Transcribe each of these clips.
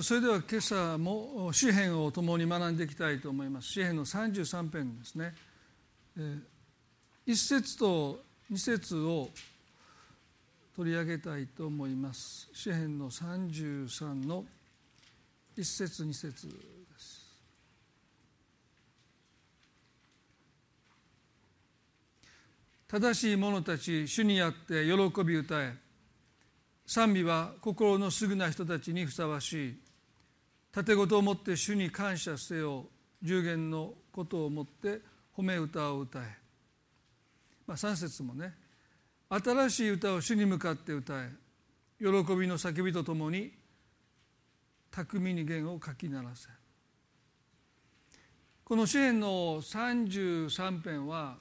それでは今朝も詩篇を共に学んでいきたいと思います。詩篇の33編ですね。一節と二節を取り上げたいと思います。詩篇の33の一節二節です。正しい者たち主にあって喜び歌え。賛美は心のすぐな人たちにふさわしい。盾事をもって主に感謝せよ十言のことをもって褒め歌を歌え、まあ、3節もね新しい歌を主に向かって歌え。喜びの叫びとともに巧みに弦を書き鳴らせ。この詩篇の33編は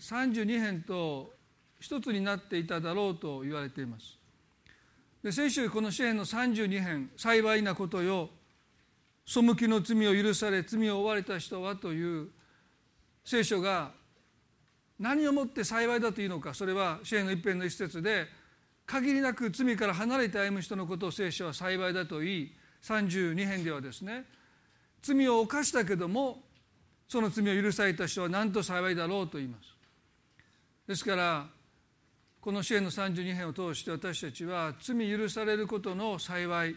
32編と一つになっていただろうと言われています。で先週この詩篇の32編「幸いなことよ。背きの罪を許され罪を負われた人は」という聖書が何をもって幸いだというのかそれは詩篇の一編の一節で限りなく罪から離れて歩む人のことを聖書は幸いだと言い32編ではですね罪を犯したけどもその罪を許された人は何と幸いだろうと言います。ですからこの支援の32編を通して私たちは罪許されることの幸い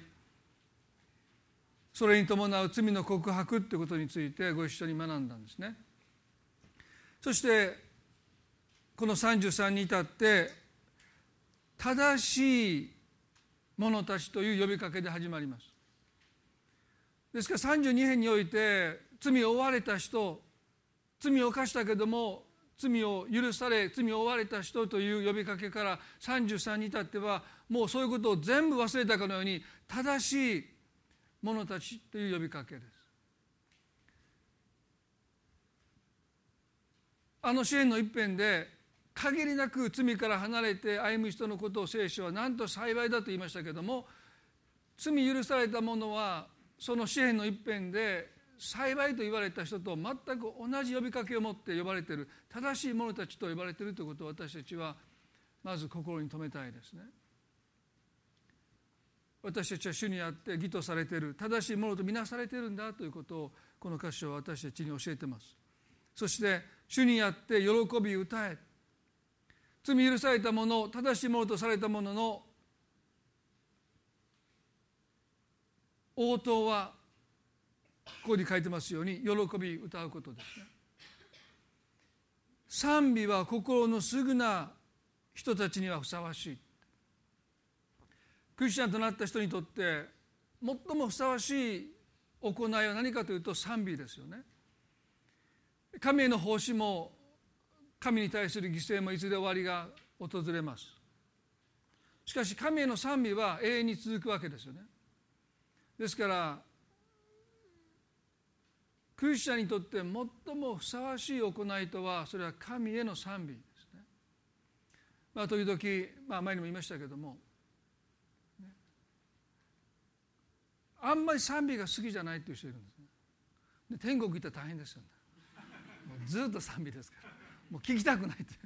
それに伴う罪の告白ということについてご一緒に学んだんですね。そしてこの33に至って正しい者たちという呼びかけで始まります。ですから32編において罪を負われた人罪を犯したけども罪を許され罪を負われた人という呼びかけから33に至ってはもうそういうことを全部忘れたかのように正しい者たちという呼びかけです。あの支援の一辺で限りなく罪から離れて歩む人のことを聖書は何と幸いだと言いましたけども罪許された者はその支援の一辺で幸いと言われた人と全く同じ呼びかけを持って呼ばれている正しい者たちと呼ばれているということを私たちはまず心に留めたいですね。私たちは主にあって義とされている。正しいものとみなされているんだということをこの箇所は私たちに教えてます。そして主にあって喜び歌え。罪許されたもの正しいものとされたものの応答はここに書いてますように喜び歌うことですね。賛美は心のすぐな人たちにはふさわしい。クリスチャンとなった人にとって最もふさわしい行いは何かというと賛美ですよね。神への奉仕も神に対する犠牲もいずれ終わりが訪れます。しかし神への賛美は永遠に続くわけですよね。ですからクリスチャンにとって最もふさわしい行いとはそれは神への賛美ですね。まあ、時々、まあ、前にも言いましたけども、あんまり賛美が好きじゃないっていう人いるんですね。で天国行ったら大変ですよね。もうずっと賛美ですから。もう聞きたくないってい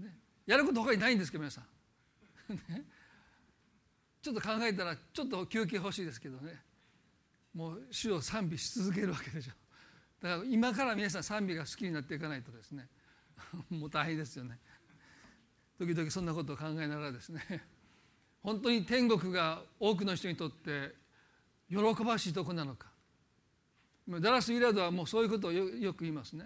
う、ね、やること他にないんですけど皆さん。ね、ちょっと考えたらちょっと休憩欲しいですけどね。もう主を賛美し続けるわけでしょ。だから今から皆さん賛美が好きになっていかないとですね。もう大変ですよね。時々そんなことを考えながらですね。本当に天国が多くの人にとって喜ばしいとこなのか。ダラス・ウィラードはもうそういうことをよく言いますね。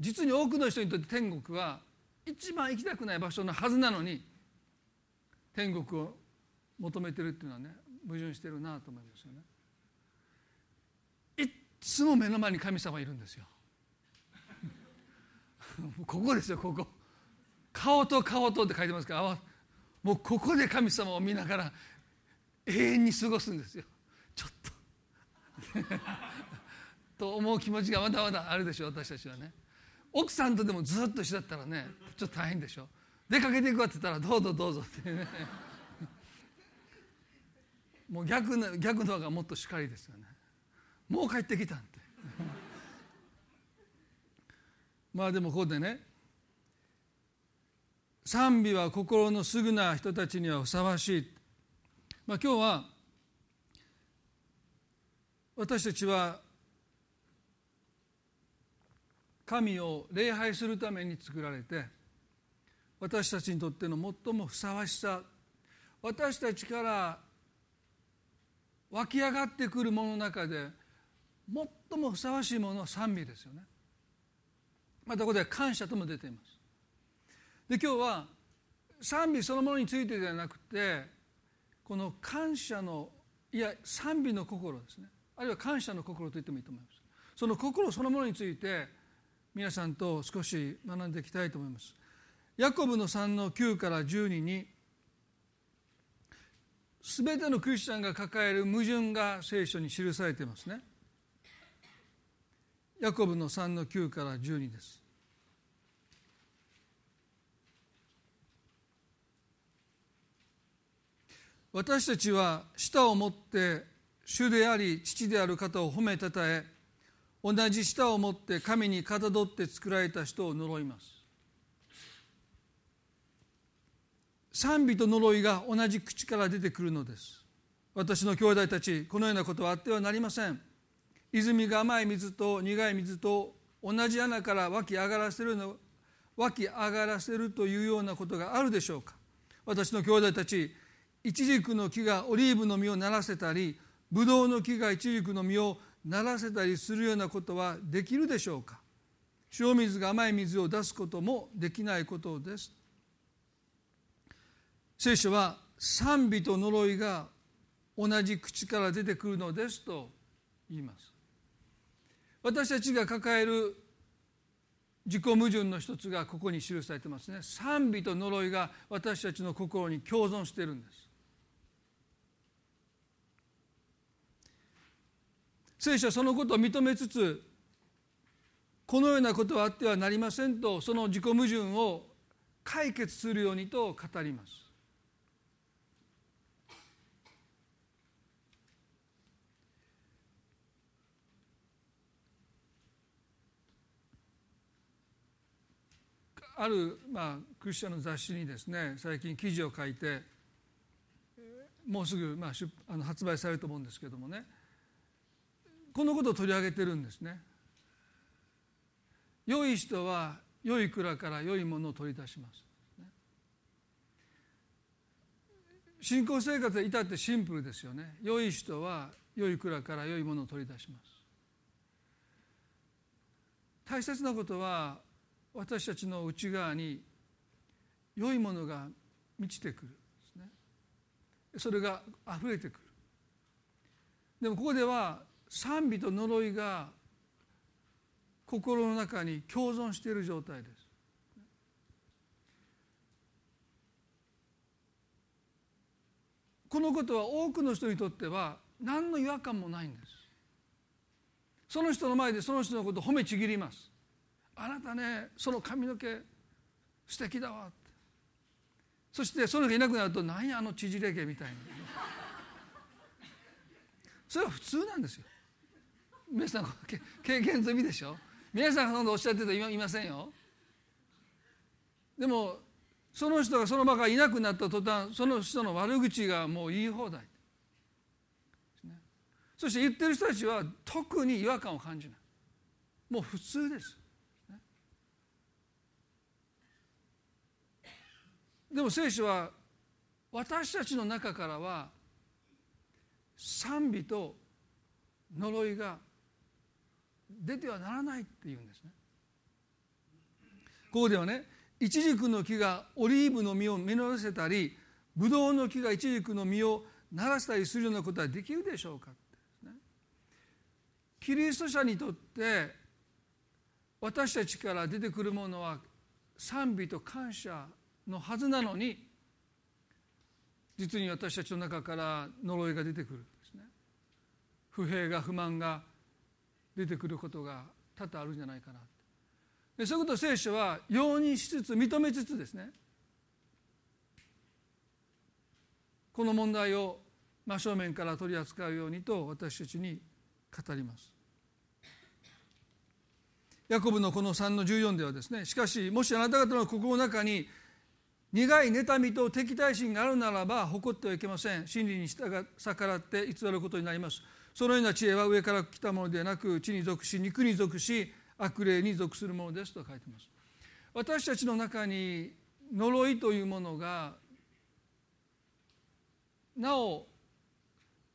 実に多くの人にとって天国は一番行きたくない場所のはずなのに天国を求めてるっていうのはね矛盾してるなと思いますよね。いつも目の前に神様いるんですよ。ここですよここ。顔と顔とって書いてますからもうここで神様を見ながら永遠に過ごすんですよ。ちょっと。と思う気持ちがまだまだあるでしょ私たちはね。奥さんとでもずっと一緒だったらねちょっと大変でしょ出かけていくわって言ったらどうぞどうぞってね。もう逆の逆の方がもっとしかりですよね。もう帰ってきたんて。まあでもここでね賛美は心のすぐな人たちにはふさわしい、まあ、今日は私たちは神を礼拝するために作られて私たちにとっての最もふさわしさ私たちから湧き上がってくるものの中で最もふさわしいものは賛美ですよね。またここで感謝とも出ています。で今日は賛美そのものについてではなくてこの感謝のいや賛美の心ですね。あるいは感謝の心と言ってもいいと思います。その心そのものについて皆さんと少し学んでいきたいと思います。ヤコブの3の9から12に全てのクリスチャンが抱える矛盾が聖書に記されていますね。ヤコブの3の9から12です。私たちは舌を持って主であり父である方を褒めたたえ同じ舌を持って神にかたどって作られた人を呪います。賛美と呪いが同じ口から出てくるのです。私の兄弟たちこのようなことはあってはなりません。泉が甘い水と苦い水と同じ穴から湧き上がらせるの湧き上がらせるというようなことがあるでしょうか。私の兄弟たちイチジクの木がオリーブの実をならせたりブドウの木がイチジクの実をならせたりするようなことはできるでしょうか？塩水が甘い水を出すこともできないことです。聖書は賛美と呪いが同じ口から出てくるのですと言います。私たちが抱える自己矛盾の一つがここに記されてますね。賛美と呪いが私たちの心に共存しているんです。聖書はそのことを認めつつこのようなことはあってはなりませんとその自己矛盾を解決するようにと語ります。ある、まあ、クリスチャンの雑誌にですね最近記事を書いてもうすぐ、まあ、出あの発売されると思うんですけどもね。このことを取り上げてるんですね。良い人は良い蔵から良いものを取り出します。信仰生活で至ってシンプルですよね。良い人は良い蔵から良いものを取り出します。大切なことは私たちの内側に良いものが満ちてくるですねそれが溢れてくるでもここでは賛美と呪いが心の中に共存している状態です。このことは多くの人にとっては何の違和感もないんです。その人の前でその人のことを褒めちぎります。あなたねその髪の毛素敵だわ。ってそしてその人がいなくなると何やあの縮れ毛みたいなそれは普通なんですよ。皆さん経験済みでしょ？皆さんがそんなおっしゃってたらいませんよ。でもその人がその場からいなくなった途端その人の悪口がもう言い放題、そして言ってる人たちは特に違和感を感じない。もう普通です。でも聖書は私たちの中からは賛美と呪いが出てはならないっていうんですね。ここではねイチジクの木がオリーブの実を実らせたりブドウの木がイチジクの実をならせたりするようなことはできるでしょうかね、キリスト者にとって私たちから出てくるものは賛美と感謝のはずなのに実に私たちの中から呪いが出てくるんですね不平が不満が出てくることが多々あるんじゃないかなでそういうことを聖書は容認しつつ認めつつですねこの問題を真正面から取り扱うようにと私たちに語ります。ヤコブのこの3の14ではですねしかしもしあなた方の心の中に苦い妬みと敵対心があるならば誇ってはいけません。真理に逆らって偽ることになります。そのような知恵は上から来たものではなく地に属し肉に属し悪霊に属するものですと書いてます私たちの中に呪いというものがなお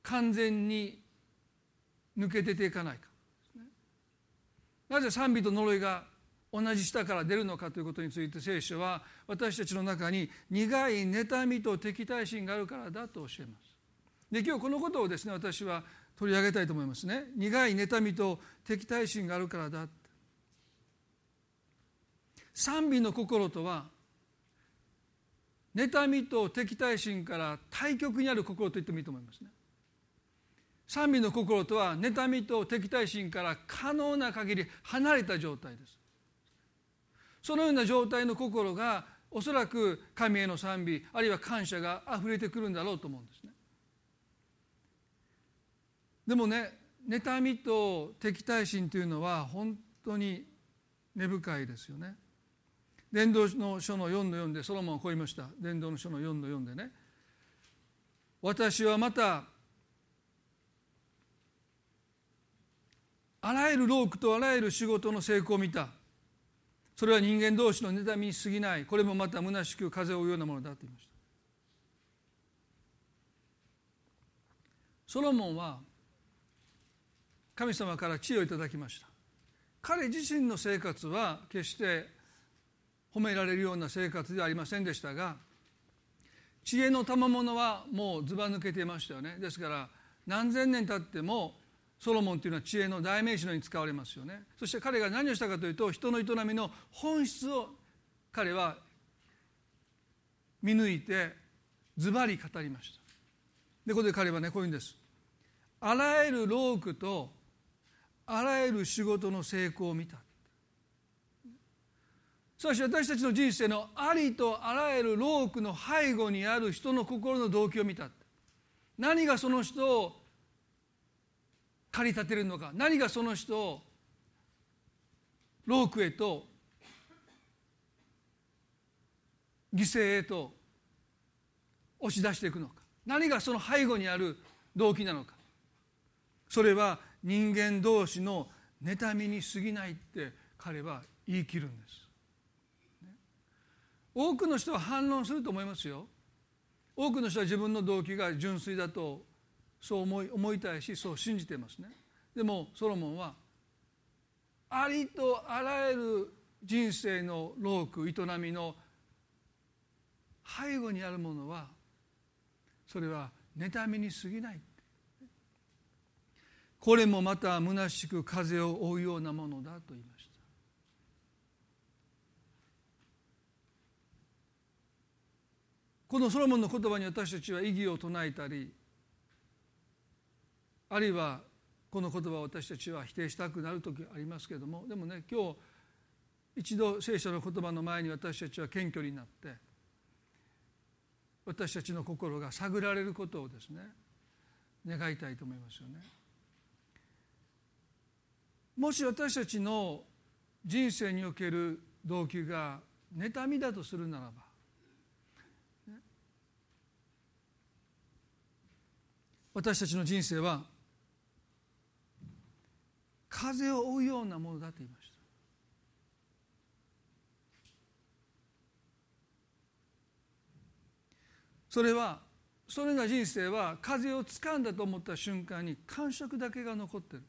完全に抜け出ていかないかなぜ賛美と呪いが同じ舌から出るのかということについて聖書は私たちの中に苦い妬みと敵対心があるからだと教えます。で今日このことをですね私は取り上げたいと思いますね。苦い妬みと敵対心があるからだ。賛美の心とは妬みと敵対心から対極にある心と言ってもいいと思いますね。賛美の心とは妬みと敵対心から可能な限り離れた状態ですそのような状態の心がおそらく神への賛美あるいは感謝があふれてくるんだろうと思うんですねでもね妬みと敵対心というのは本当に根深いですよね。伝道の書の4の4でソロモンはこう言いました。伝道の書の4の4でね。私はまたあらゆる労苦とあらゆる仕事の成功を見た。それは人間同士の妬みに過ぎない。これもまた虚しく風を追うようなものだと言いました。ソロモンは神様から知恵をいただきました。彼自身の生活は決して褒められるような生活ではありませんでしたが知恵の賜物はもうずば抜けていましたよね。ですから何千年経ってもソロモンというのは知恵の代名詞のように使われますよね。そして彼が何をしたかというと人の営みの本質を彼は見抜いてズバリ語りました。でここで彼はねこういうんです。あらゆる労苦とあらゆる仕事の成功を見た。そして私たちの人生のありとあらゆる労苦の背後にある人の心の動機を見た。何がその人を駆り立てるのか。何がその人をロークへと犠牲へと押し出していくのか。何がその背後にある動機なのか。それは人間同士の妬みに過ぎないって彼は言い切るんです。多くの人は反論すると思いますよ。多くの人は自分の動機が純粋だとそう思い思いたいしそう信じていますねでもソロモンはありとあらゆる人生の労苦営みの背後にあるものはそれは妬みに過ぎないこれもまた虚しく風を追うようなものだと言いましたこのソロモンの言葉に私たちは異議を唱えたりあるいはこの言葉を私たちは否定したくなる時ありますけれどもでもね今日一度聖書の言葉の前に私たちは謙虚になって私たちの心が探られることをですね願いたいと思いますよね。もし私たちの人生における動機が妬みだとするならば私たちの人生は風を追うようなものだと言いました。それはそのような人生は風をつかんだと思った瞬間に感触だけが残ってる。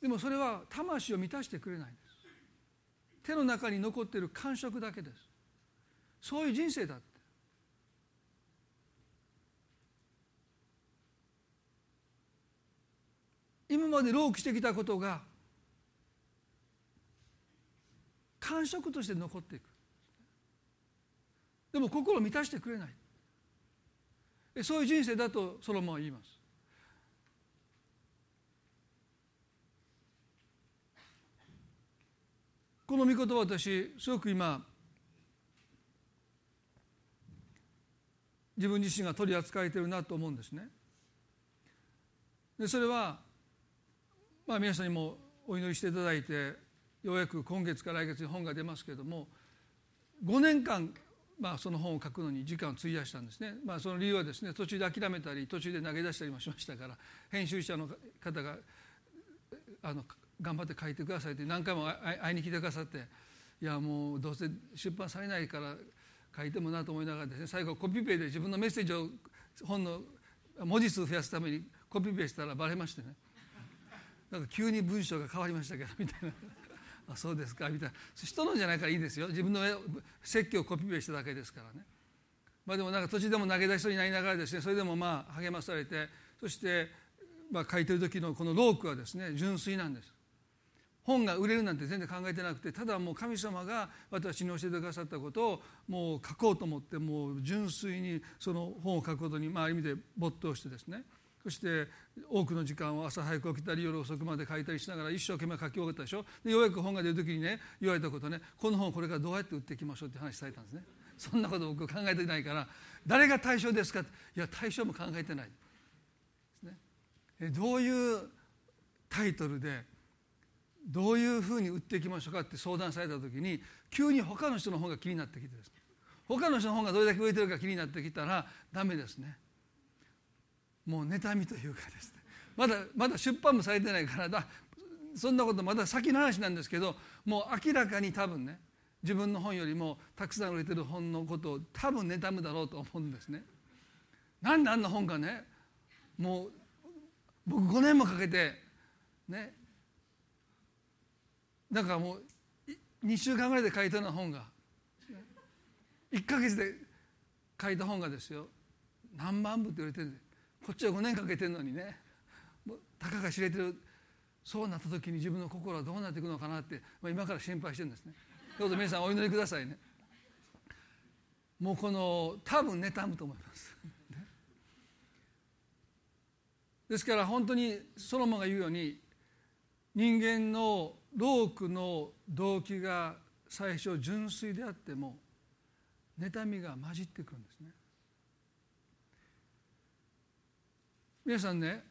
でもそれは魂を満たしてくれないんです。手の中に残っている感触だけです。そういう人生だって。今まで浪苦してきたことが感触として残っていく。でも心を満たしてくれない。そういう人生だとソロモンは言います。この御言葉私すごく今自分自身が取り扱えてるなと思うんですね。でそれはまあ、皆さんにもお祈りしていただいてようやく今月から来月に本が出ますけれども5年間まあ、その本を書くのに時間を費やしたんですね、まあ、その理由はですね途中で諦めたり途中で投げ出したりもしましたから編集者の方があの頑張って書いてくださいって何回も会いに来てくださっていやもうどうせ出版されないから書いてもなと思いながらですね最後コピペで自分のメッセージを本の文字数増やすためにコピペしたらバレましてね。なんか急に文章が変わりましたけどみたいな。あそうですかみたいな。人のじゃないからいいですよ。自分の説教をコピペしただけですからね。まあでもなんか途中でも投げ出しそうになりながらですねそれでもまあ励まされてそしてまあ書いてる時のこのロークはですね純粋なんです本が売れるなんて全然考えてなくてただもう神様が私に教えてくださったことをもう書こうと思ってもう純粋にその本を書くことにまあある意味で没頭してですね。そして多くの時間を朝早く起きたり夜遅くまで書いたりしながら一生懸命書き終わったでしょ。でようやく本が出る時にね言われたことねこの本をこれからどうやって売っていきましょうって話されたんですね。そんなこと僕は考えてないから誰が対象ですかっていや対象も考えてない。ですね。どういうタイトルでどういうふうに売っていきましょうかって相談された時に急に他の人の本が気になってきてです他の人の本がどれだけ売れてるか気になってきたらダメですね。もう妬みというかですね。まだまだ出版もされてないからだ。そんなことまだ先の話なんですけどもう明らかに多分ね自分の本よりもたくさん売れてる本のことを多分妬むだろうと思うんですね。なんであんな本がねもう僕5年もかけてねだからもう2週間ぐらいで書いたような本が。1か月で書いた本がですよ。何万部って言われてるん。でこっちは5年かけてるのにね。たかが知れてるそうなった時に自分の心はどうなっていくのかなって、まあ、今から心配してるんですね。どうぞ皆さんお祈りくださいね。もうこの多分妬むと思います。ですから本当にソロモンが言うように人間のロークの動機が最初純粋であっても妬みが混じってくるんですね。皆さんね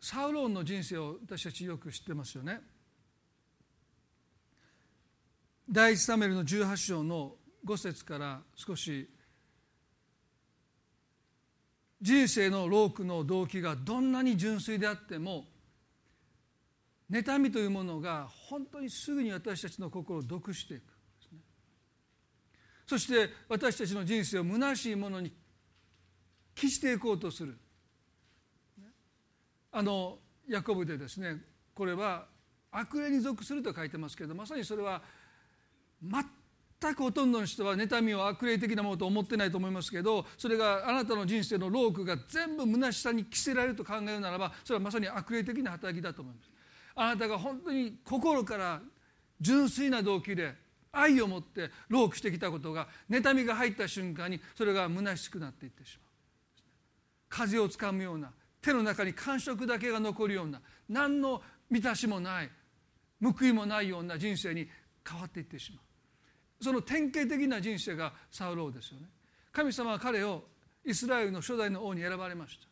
サウロンの人生を私たちよく知ってますよね。第一サメルの18章の5節から少し人生のロークの動機がどんなに純粋であっても妬みというものが本当にすぐに私たちの心を毒していくそして私たちの人生を虚しいものに帰していこうとするあのヤコブでですねこれは悪霊に属すると書いてますけどまさにそれは全くほとんどの人は妬みを悪霊的なものと思ってないと思いますけどそれがあなたの人生のロークが全部虚しさに着せられると考えるならばそれはまさに悪霊的な働きだと思います。あなたが本当に心から純粋な動機で愛を持ってロークしてきたことが妬みが入った瞬間にそれが虚しくなっていってしまう。風をつかむような手の中に感触だけが残るような何の満たしもない報いもないような人生に変わっていってしまう。その典型的な人生がサウローですよね。神様は彼をイスラエルの初代の王に選ばれました。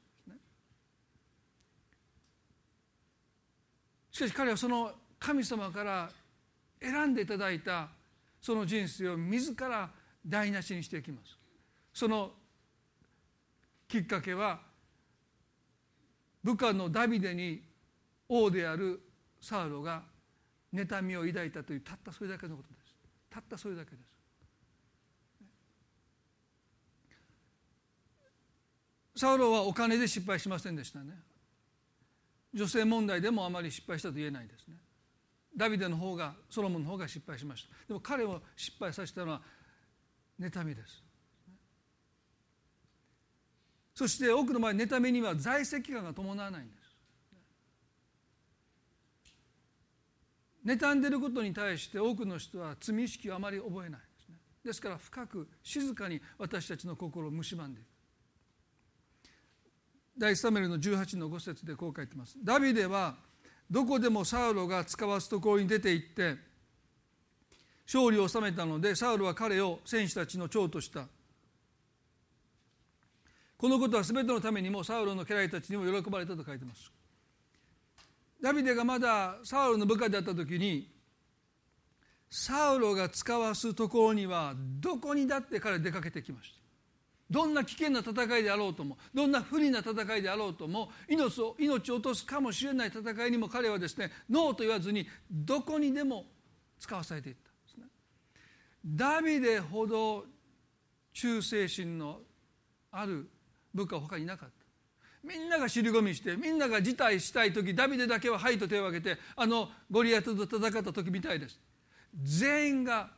しかし彼はその神様から選んでいただいたその人生を自ら台無しにしていきます。そのきっかけは部下のダビデに王であるサウロが妬みを抱いたというたったそれだけのことです。たったそれだけです。サウロはお金で失敗しませんでしたね。女性問題でもあまり失敗したと言えないですね。ダビデの方がソロモンの方が失敗しました。でも彼を失敗させたのは妬みです。そして多くの場合妬みには在籍感が伴わないんです。妬んでいることに対して多くの人は罪意識をあまり覚えないですね。ですから深く静かに私たちの心を蝕んでいく。第サメルの18の5節でこう書いてます。ダビデはどこでもサウロが使わすところに出て行って勝利を収めたのでサウルは彼を戦士たちの長とした。このことは全てのためにもサウロの家来たちにも喜ばれたと書いてます。ダビデがまだサウルの部下であった時にサウロが使わすところにはどこにだって彼出かけてきました。どんな危険な戦いであろうともどんな不利な戦いであろうとも命を命を落とすかもしれない戦いにも彼はですねノーと言わずにどこにでも使わされていったんですね。ダビデほど忠誠心のある部下は他にいなかった。みんなが尻込みしてみんなが辞退したい時ダビデだけは「はい」と手を挙げてあのゴリアテと戦った時みたいです。全員が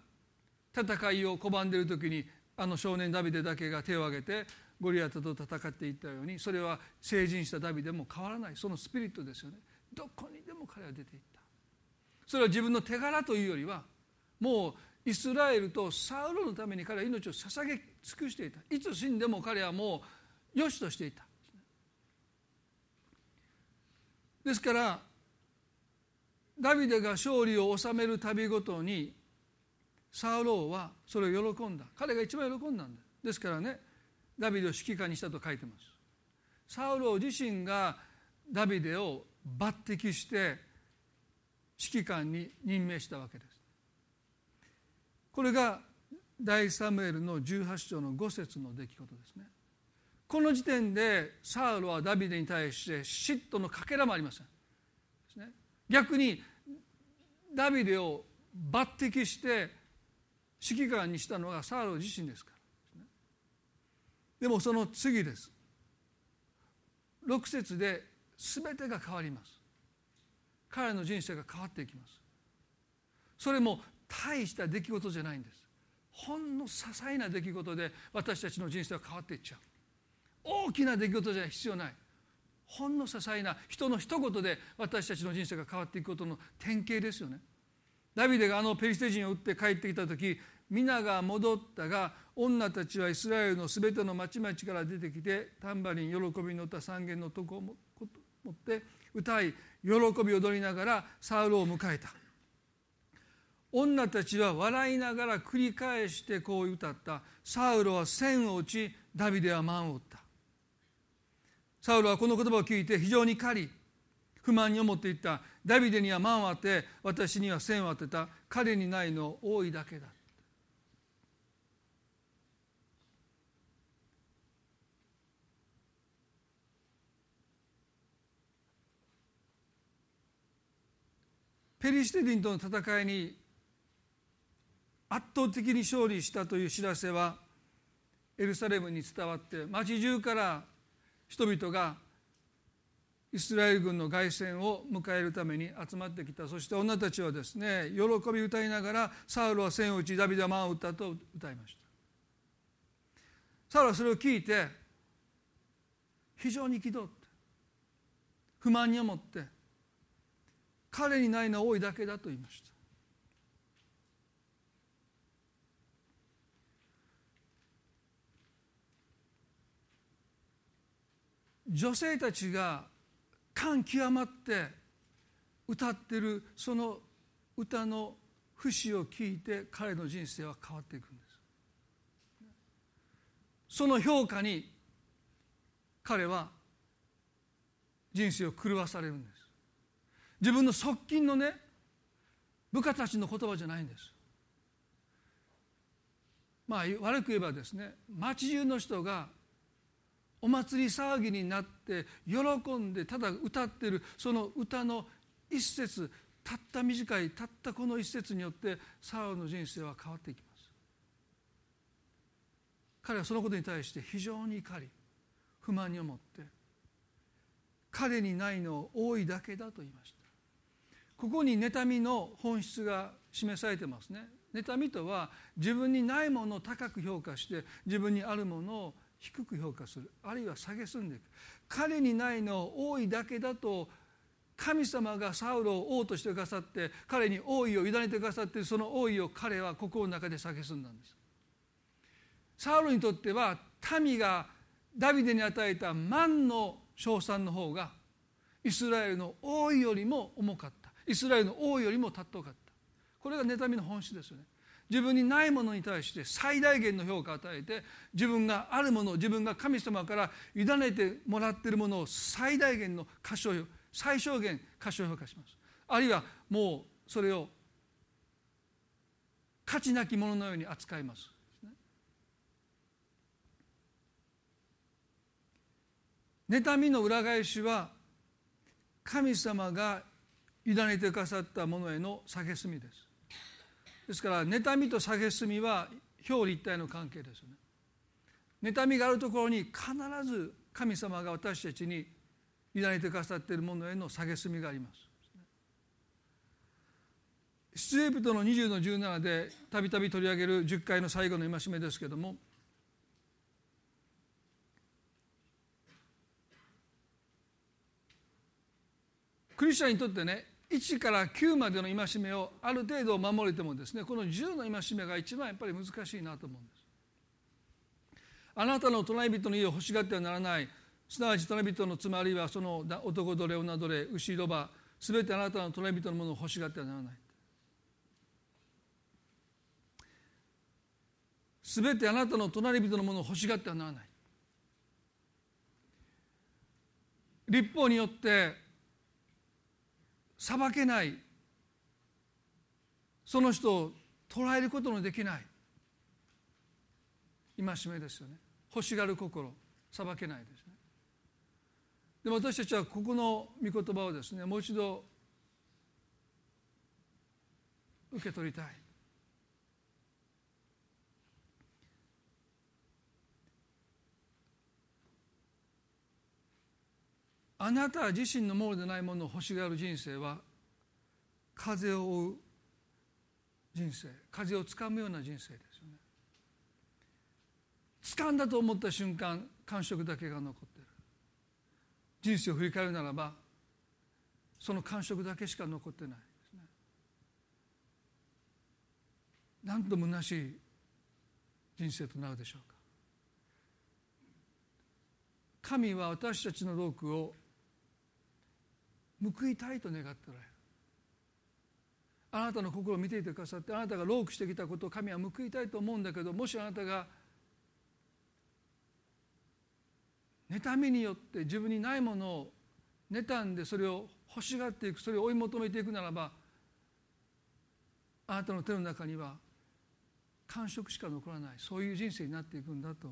戦いを拒んでいる時にあの少年ダビデだけが手を挙げてゴリアテと戦っていったようにそれは成人したダビデも変わらない。そのスピリットですよね。どこにでも彼は出ていった。それは自分の手柄というよりはもうイスラエルとサウロのために彼は命を捧げ尽くしていた。いつ死んでも彼はもうよしとしていた。ですからダビデが勝利を収める度ごとにサウローはそれを喜んだ。彼が一番喜んだんだ。ですからねダビデを指揮官にしたと書いてます。サウロー自身がダビデを抜擢して指揮官に任命したわけです。これが第サムエルの18章の5節の出来事ですね。この時点でサウロはダビデに対して嫉妬のかけらもありません。逆にダビデを抜擢して指揮官にしたのはサウロ自身ですから。でもその次です。6節で全てが変わります。彼の人生が変わっていきます。それも大した出来事じゃないんです。ほんの些細な出来事で私たちの人生は変わっていっちゃう。大きな出来事じゃ必要ない。ほんの些細な人の一言で私たちの人生が変わっていくことの典型ですよね。ダビデがあのペリシテ人を撃って帰ってきた時皆が戻ったが女たちはイスラエルのすべての町々から出てきてタンバリン喜びの歌三弦の床を持って歌い喜び踊りながらサウルを迎えた。女たちは笑いながら繰り返してこう歌った。サウルは千を打ちダビデは万を打った。サウルはこの言葉を聞いて非常に怒り不満に思っていった。ダビデには万を当て私には千を当てた。彼にないの多いだけだ。ペリシテ人との戦いに圧倒的に勝利したという知らせはエルサレムに伝わって町中から人々がイスラエル軍の凱旋を迎えるために集まってきた。そして女たちはですね喜び歌いながらサウルは千を打ちダビデは万を打ったと歌いました。サウルはそれを聞いて非常に憤って不満に思って彼にないのは多いだけだと言いました。女性たちが感極まって歌ってるその歌の節を聞いて彼の人生は変わっていくんです。その評価に彼は人生を狂わされるんです。自分の側近のね部下たちの言葉じゃないんです。まあ悪く言えばですね町中の人がお祭り騒ぎになって喜んでただ歌ってるその歌の一節たった短いたったこの一節によってサウの人生は変わっていきます。彼はそのことに対して非常に怒り不満に思って彼にないのを多いだけだと言いました。ここに妬みの本質が示されてますね。妬みとは自分にないものを高く評価して自分にあるものを低く評価する。あるいは蔑んでいく。彼にないのを多いだけだと神様がサウロを王としてくださって彼に王位を委ねてくださってるその王位を彼は心の中で蔑んだんです。サウロにとっては民がダビデに与えた万の称賛の方がイスラエルの王位よりも重かった。イスラエルの王よりも尊かった。これが妬みの本質ですよね。自分にないものに対して最大限の評価を与えて自分があるもの自分が神様から委ねてもらっているものを最大限の過小評最小限過小評価します。あるいはもうそれを価値なきもののように扱います。妬みの裏返しは神様が委ねてくださったものへの蔑みです。ですから妬みと蔑みは表裏一体の関係ですよね。妬みがあるところに必ず神様が私たちに委ねてくださっているものへの蔑みがあります。出エプトの20の17でたびたび取り上げる10回の最後の戒めですけれどもクリスチャンにとってね1から9までの戒めをある程度守れてもですねこの10の戒めが一番やっぱり難しいなと思うんです。あなたの隣人の家を欲しがってはならないすなわち隣人の妻あるいはその男奴隷女奴隷牛ロバすべてあなたの隣人のものを欲しがってはならないすべてあなたの隣人のものを欲しがってはならない立法によって裁けない。その人を捉えることのできない。戒めですよね。欲しがる心。裁けないですね。でも私たちはここの御言葉をですねもう一度受け取りたい。あなた自身のものでないものを欲しがる人生は風を追う人生風をつかむような人生ですよね。掴んだと思った瞬間感触だけが残ってる。人生を振り返るならばその感触だけしか残ってないですね。なんと虚しい人生となるでしょうか。神は私たちの労苦を報いたいと願っておられるあなたの心を見ていてくださってあなたが労苦してきたことを神は報いたいと思うんだけどもしあなたが妬みによって自分にないものを妬んでそれを欲しがっていくそれを追い求めていくならばあなたの手の中には感触しか残らないそういう人生になっていくんだと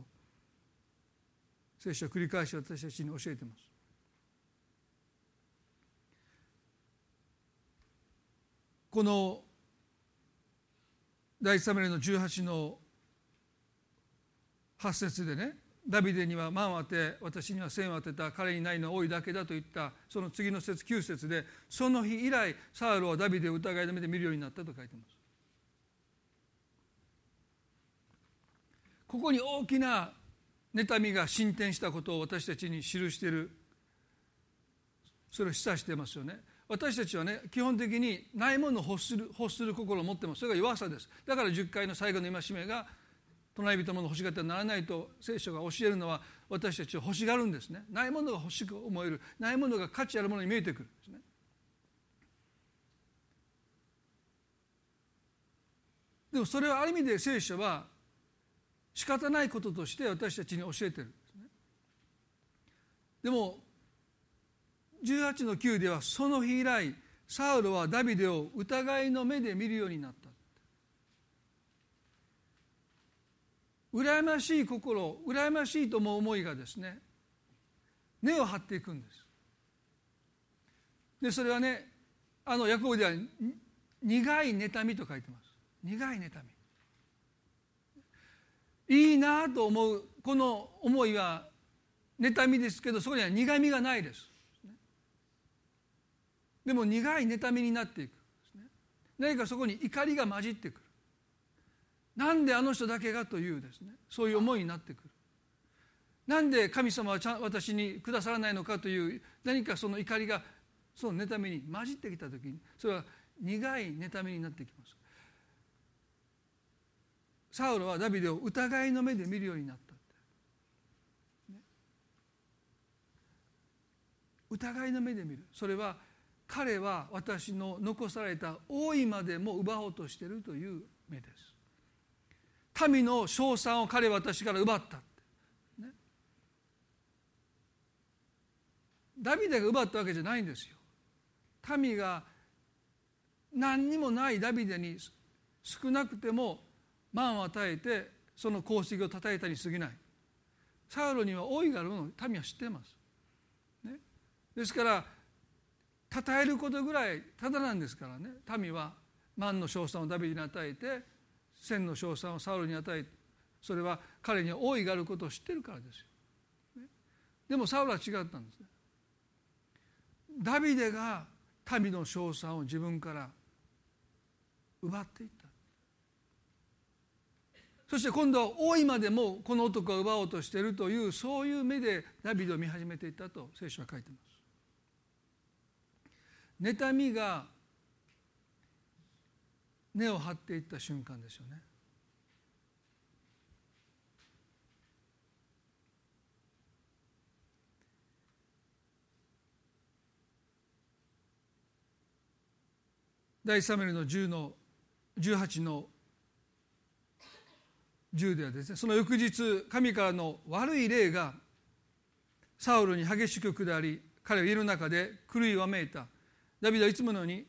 聖書は繰り返し私たちに教えてます。この第一サムエルの18の8節でねダビデには万を当て私には千を当てた彼にないのは多いだけだと言ったその次の節9節でその日以来サウルはダビデを疑いの目で見るようになったと書いてます。ここに大きな妬みが進展したことを私たちに記しているそれを示唆してますよね。私たちはね基本的にないものを欲する欲する心を持ってます。それが弱さです。だから10回の最後の戒めが隣人のもの欲しがってはならないと聖書が教えるのは私たちは欲しがるんですね。ないものが欲しく思えるないものが価値あるものに見えてくるんですね。でもそれはある意味で聖書は仕方ないこととして私たちに教えてるんですね。でも18の9ではその日以来サウルはダビデを疑いの目で見るようになった。羨ましい心羨ましいと思う思いがですね根を張っていくんです。でそれはねあのヤコブでは苦い妬みと書いてます。苦い妬み。いいなと思うこの思いは妬みですけどそこには苦みがないです。でも苦い妬みになっていく。何かそこに怒りが混じってくる。なんであの人だけがというですね。そういう思いになってくる。なんで神様はちゃん私にくださらないのかという何かその怒りがその妬みに混じってきた時にそれは苦い妬みになってきます。サウロはダビデを疑いの目で見るようになった、ね、疑いの目で見る。それは彼は私の残された王位までも奪おうとしているという目です。民の称賛を彼は私から奪った、ね、ダビデが奪ったわけじゃないんですよ。民が何にもないダビデに少なくても満を与えてその功績をたたえたに過ぎない。サウロには大いがあるのを民は知っています、ね、ですから称えることぐらいただなんですからね。民は万の称賛をダビデに与えて千の称賛をサウロに与えてそれは彼には大いがあることを知ってるからですよ、でもサウロは違ったんですね。ダビデが民の称賛を自分から奪っていった。そして今度は大いまでもこの男を奪おうとしているというそういう目でダビデを見始めていったと聖書は書いてます。妬みが根を張っていった瞬間ですよね。第サメルの10の18の10ではですねその翌日神からの悪い霊がサウルに激しく下り彼は家の中で狂いわめいた。ダビデはいつものように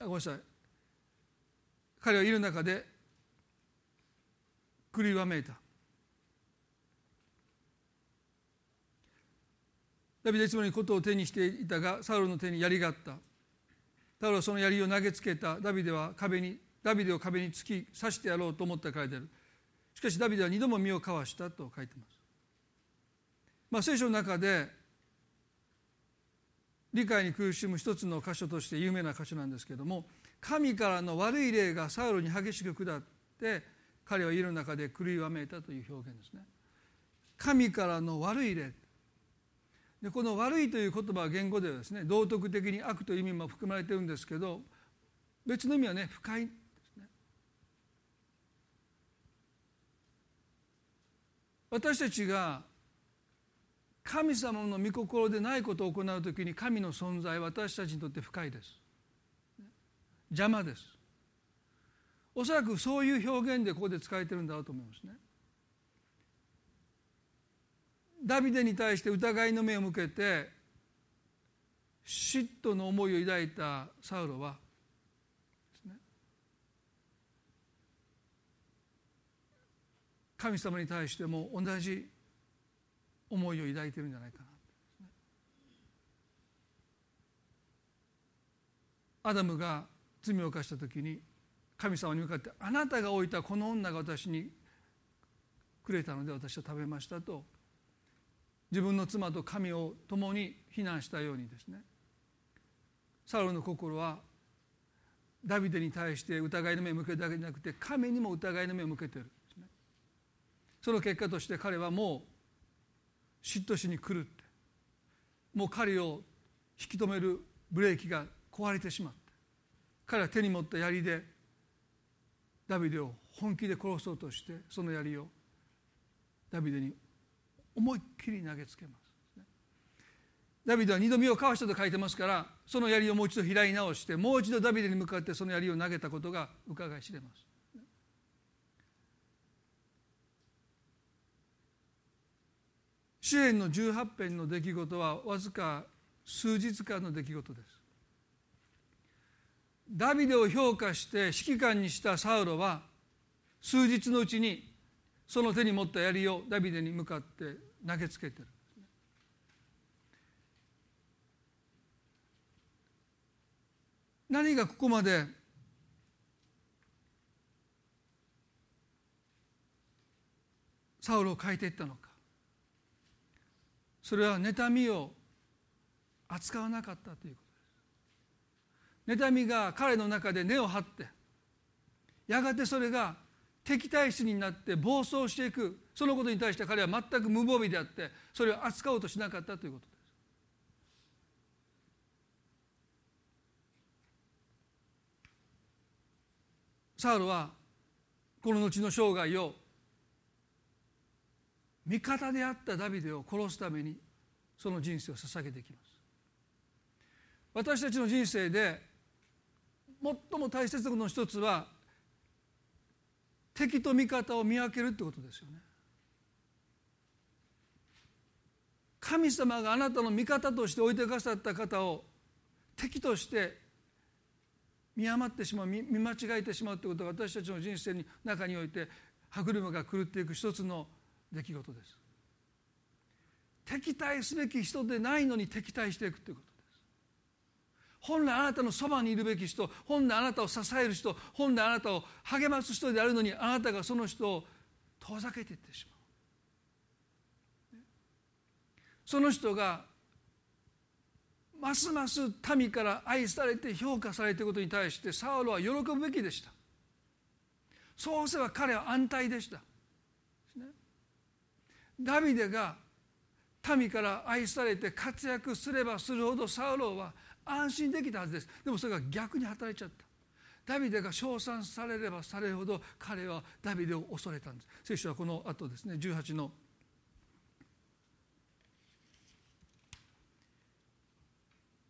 ごめんなさい。彼は家の中で狂いわめいた。ダビデはいつもにことを手にしていたがサウルの手に槍があった。サウルはその槍を投げつけた。ダビデは壁にダビデを壁に突き刺してやろうと思った書いてある。しかしダビデは二度も身をかわしたと書いてます。まあ、聖書の中で理解に苦しむ一つの箇所として有名な箇所なんですけれども神からの悪い霊がサウロに激しく下って彼は家の中で狂いわめいたという表現ですね。神からの悪い霊でこの悪いという言葉は言語ではですね道徳的に悪という意味も含まれてるんですけど別の意味はね不快私たちが神様の御心でないことを行う時に神の存在私たちにとって深いです。邪魔です。おそらくそういう表現でここで使えてるんだろうと思いますね。ダビデに対して疑いの目を向けて嫉妬の思いを抱いたサウロは神様に対しても同じ思いを抱いてるんじゃないかな。アダムが罪を犯した時に神様に向かって「あなたが置いたこの女が私にくれたので私は食べました」と自分の妻と神を共に非難したようにですねサウルの心はダビデに対して疑いの目を向けるだけじゃなくて神にも疑いの目を向けている。その結果として彼はもう嫉妬しに来るって。もう彼を引き止めるブレーキが壊れてしまって。彼は手に持った槍でダビデを本気で殺そうとしてその槍をダビデに思いっきり投げつけます。ダビデは二度身をかわしたと書いてますからその槍をもう一度開い直してもう一度ダビデに向かってその槍を投げたことが伺い知れます。支援の18編の出来事はわずか数日間の出来事です。ダビデを評価して指揮官にしたサウロは数日のうちにその手に持った槍をダビデに向かって投げつけてる。何がここまでサウルを変えていったのか。それは妬みを扱わなかったということです。妬みが彼の中で根を張ってやがてそれが敵対心になって暴走していくそのことに対して彼は全く無防備であってそれを扱おうとしなかったということです。サウルはこの後の生涯を味方であったダビデを殺すためにその人生を捧げていきます。私たちの人生で最も大切なことの一つは敵と味方を見分けるってことですよね。神様があなたの味方として置いてくださった方を敵として見余ってしまう見間違えてしまうということが私たちの人生の中において歯車が狂っていく一つの出来事です。敵対すべき人でないのに敵対していくということです。本来あなたのそばにいるべき人本来あなたを支える人本来あなたを励ます人であるのにあなたがその人を遠ざけていってしまう。その人がますます民から愛されて評価されていることに対してサウロは喜ぶべきでした。そうすれば彼は安泰でした。ダビデが民から愛されて活躍すればするほどサウロは安心できたはずです。でもそれが逆に働いちゃった。ダビデが称賛されればされるほど彼はダビデを恐れたんです。聖書はこの後ですね18の。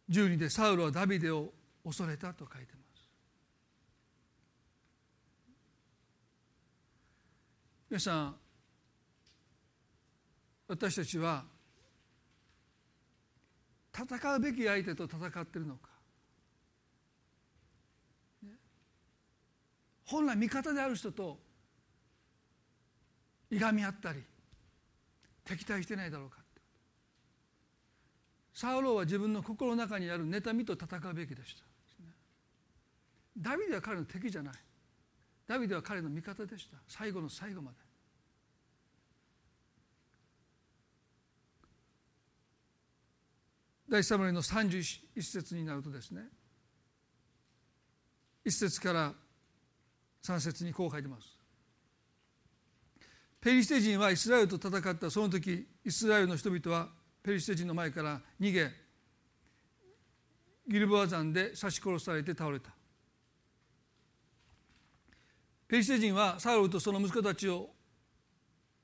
12でサウロはダビデを恐れたと書いてます。皆さん私たちは戦うべき相手と戦っているのか。本来味方である人といがみ合ったり敵対してないだろうかサウローは自分の心の中にある妬みと戦うべきでした。ダビデは彼の敵じゃない。ダビデは彼の味方でした。最後の最後まで。第サムエルの31節になるとですね1節から3節にこう書いてます。ペリシテ人はイスラエルと戦ったその時イスラエルの人々はペリシテ人の前から逃げギルボア山で刺し殺されて倒れたペリシテ人はサウルとその息子たちを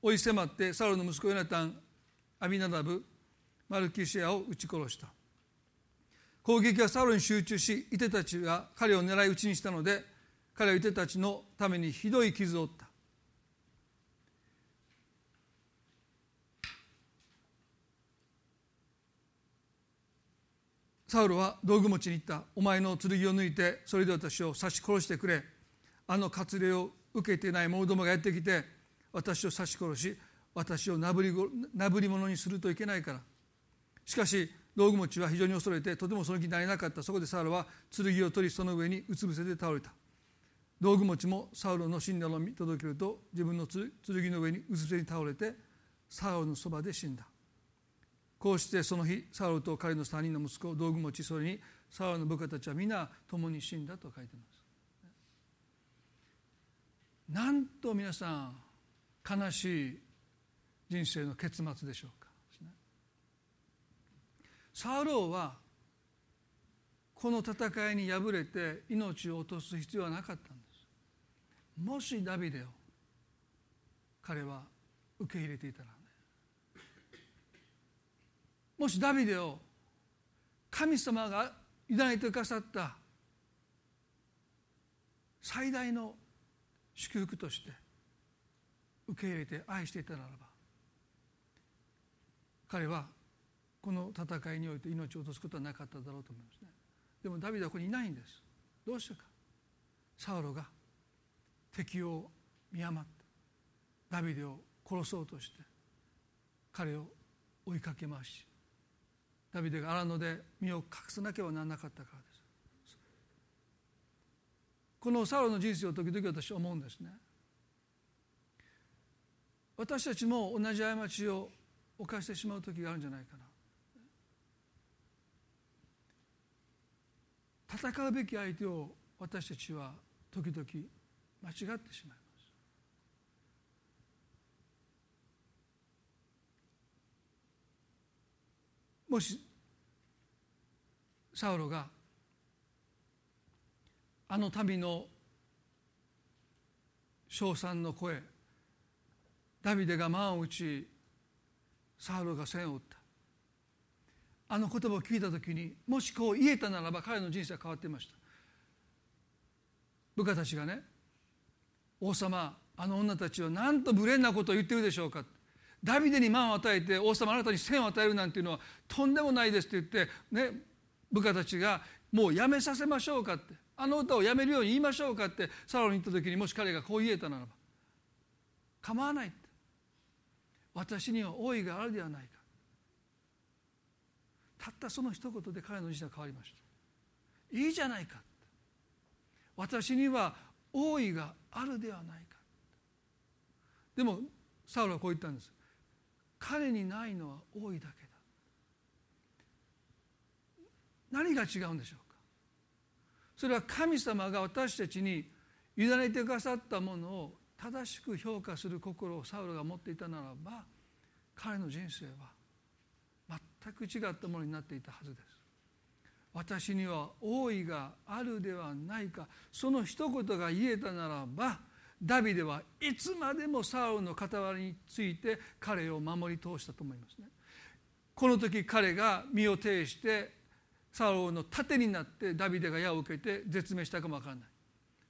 追い迫ってサウルの息子ヨナタンアビナダブマルキシアを撃ち殺した。攻撃はサウルに集中しイテたちが彼を狙い撃ちにしたので彼はイテたちのためにひどい傷を負った。サウルは道具持ちに言った。お前の剣を抜いてそれで私を刺し殺してくれ。あの割礼を受けてない者どもがやってきて私を刺し殺し私をなぶりなぶり者にするといけないから。しかし道具持ちは非常に恐れてとてもその気になれなかった。そこでサウルは剣を取りその上にうつ伏せで倒れた。道具持ちもサウルの死んだのを見届けると自分の剣の上にうつ伏せに倒れてサウルのそばで死んだ。こうしてその日サウルと彼の3人の息子道具持ちそれにサウルの部下たちは皆共に死んだと書いてます。なんと皆さん悲しい人生の結末でしょうか。サウローはこの戦いに敗れて命を落とす必要はなかったんです。もしダビデを彼は受け入れていたらね。もしダビデを神様が委ねてくださった最大の祝福として受け入れて愛していたならば彼はこの戦いにおいて命を落とすことはなかっただろうと思いますね。でもダビデはここにいないんです。どうしてか。サウロが敵を見余ってダビデを殺そうとして彼を追いかけ回しダビデが荒野で身を隠さなければならなかったからです。このサウロの人生を時々私は思うんですね。私たちも同じ過ちを犯してしまう時があるんじゃないかな。戦うべき相手を私たちは時々間違ってしまいます。もしサウロがあの民の称賛の声ダビデが満を打ちサウロが線を打った。あの言葉を聞いた時にもしこう言えたならば彼の人生は変わっていました。部下たちがね王様あの女たちは何と無礼なことを言ってるでしょうか。ダビデに満を与えて王様あなたに千を与えるなんていうのはとんでもないですって言ってね部下たちがもうやめさせましょうかってあの歌をやめるように言いましょうかってサロンに行った時にもし彼がこう言えたならば構わないって。私には王位があるではないか。たったその一言で彼の人生は変わりました。いいじゃないか。私には王位があるではないか。でもサウルはこう言ったんです。彼にないのは王位だけだ。何が違うんでしょうか。それは神様が私たちに委ねてくださったものを正しく評価する心をサウルが持っていたならば彼の人生は全く違ったものになっていたはずです。私には王位があるではないか。その一言が言えたならばダビデはいつまでもサウルの傍らについて彼を守り通したと思いますね。この時彼が身を挺してサウルの盾になってダビデが矢を受けて絶命したかもわからない。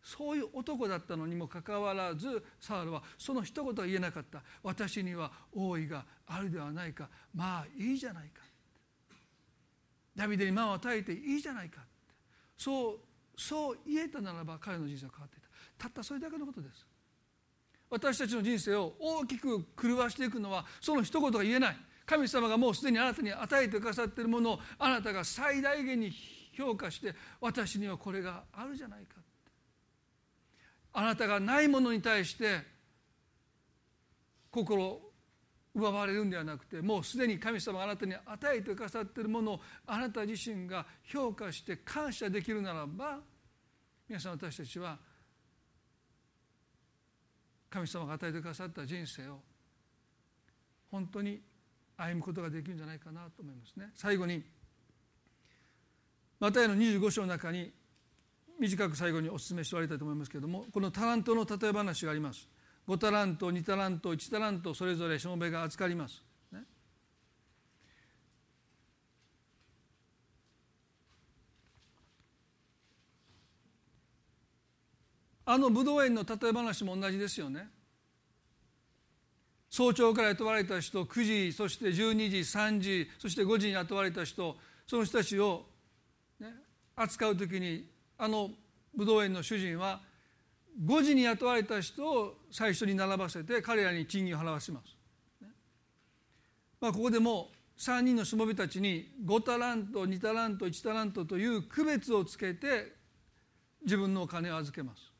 そういう男だったのにもかかわらずサウルはその一言は言えなかった。私には王位があるではないか。まあいいじゃないか。ダビデに満を与えていいじゃないか。そうそう言えたならば彼の人生は変わっていた。たったそれだけのことです。私たちの人生を大きく狂わしていくのはその一言が言えない。神様がもうすでにあなたに与えてくださっているものをあなたが最大限に評価して私にはこれがあるじゃないかあなたがないものに対して心奪われるんではなくてもうすでに神様があなたに与えてくださっているものをあなた自身が評価して感謝できるならば皆さん私たちは神様が与えてくださった人生を本当に歩むことができるんじゃないかなと思いますね。最後にマタイの25章の中に短く最後にお勧めしておりたいと思いますけれどもこのタラントの例え話があります。5タラント2タラント1タラントそれぞれしもべが預かります。ね、あの武道園の例え話も同じですよね。早朝から雇われた人9時そして12時3時そして5時に雇われた人その人たちを、ね、扱う時にあの武道園の主人は5時に雇われた人を最初に並ばせて彼らに賃金を払わせます。まあ、ここでも3人のしもべたちに5タラント2タラント1タラントという区別をつけて自分のお金を預けます。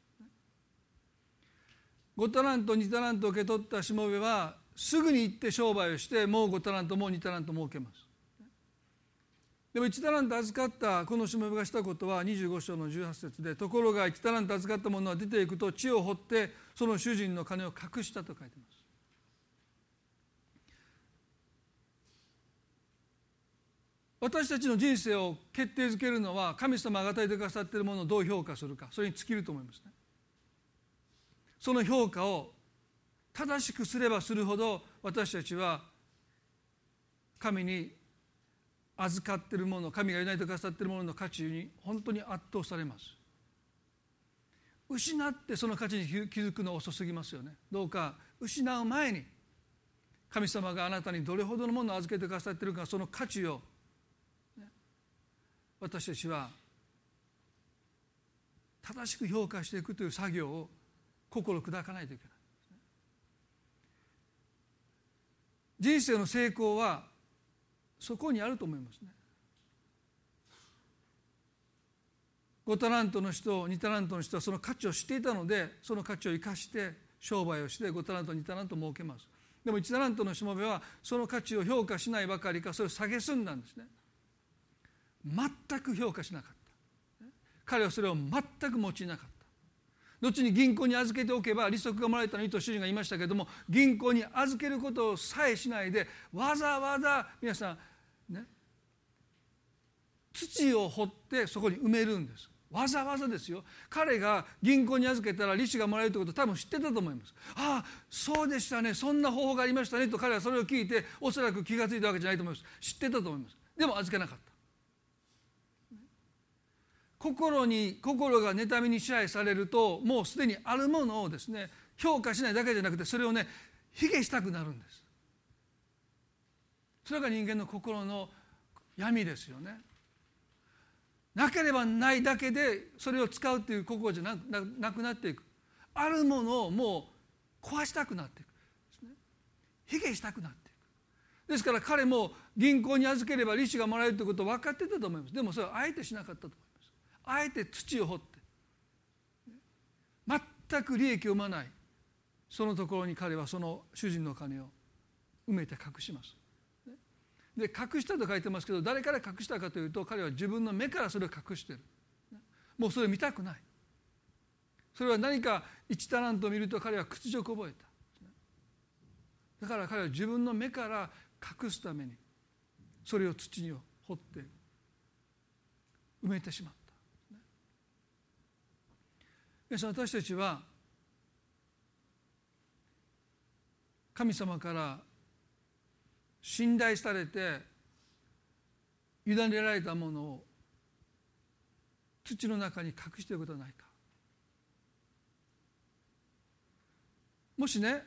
5タラント2タラントを受け取ったしもべはすぐに行って商売をしてもう5タラントもう2タラント儲けます。でも1タラント預かったこのしもべがしたことは25章の18節でところが1タラント預かった者は出ていくと地を掘ってその主人の金を隠したと書いてます。私たちの人生を決定づけるのは神様が与えてくださっているものをどう評価するかそれに尽きると思いますね。その評価を正しくすればするほど私たちは神に預かっているもの神が委ねてくださっているものの価値に本当に圧倒されます。失ってその価値に気づくの遅すぎますよね。どうか失う前に神様があなたにどれほどのものを預けてくださっているかその価値を、ね、私たちは正しく評価していくという作業を心砕かないといけない。人生の成功はそこにあると思いますね。5タラントの人2タラントの人はその価値を知っていたのでその価値を生かして商売をして5タラント2タラント儲けます。でも1タラントのしもべはその価値を評価しないばかりかそれを下げすんだんですね。全く評価しなかった。彼はそれを全く用いなかった。後に銀行に預けておけば利息がもらえたのにと主人が言いましたけれども銀行に預けることさえしないでわざわざ皆さんね。土を掘ってそこに埋めるんです。わざわざですよ。彼が銀行に預けたら利子がもらえるということ多分知ってたと思います。ああそうでしたね。そんな方法がありましたね。と彼はそれを聞いておそらく気が付いたわけじゃないと思います。知ってたと思います。でも預けなかった。心に心が妬みに支配されるともうすでにあるものをですね評価しないだけじゃなくてそれをね卑下したくなるんです。それが人間の心の闇ですよね。なければないだけでそれを使うという心じゃなくなっていく。あるものをもう壊したくなっていく卑下したくなっていく。ですから彼も銀行に預ければ利子がもらえるということを分かってたと思います。でもそれはあえてしなかったと思います。あえて土を掘って。全く利益を生まない。そのところに彼はその主人の金を埋めて隠します。で隠したと書いてますけど誰から隠したかというと彼は自分の目からそれを隠してる。もうそれを見たくない。それは何か一タラントを見ると彼は屈辱を覚えた。だから彼は自分の目から隠すためにそれを土に掘って埋めてしまった。私たちは神様から信頼されて委ねられたものを土の中に隠していることはないか。もしね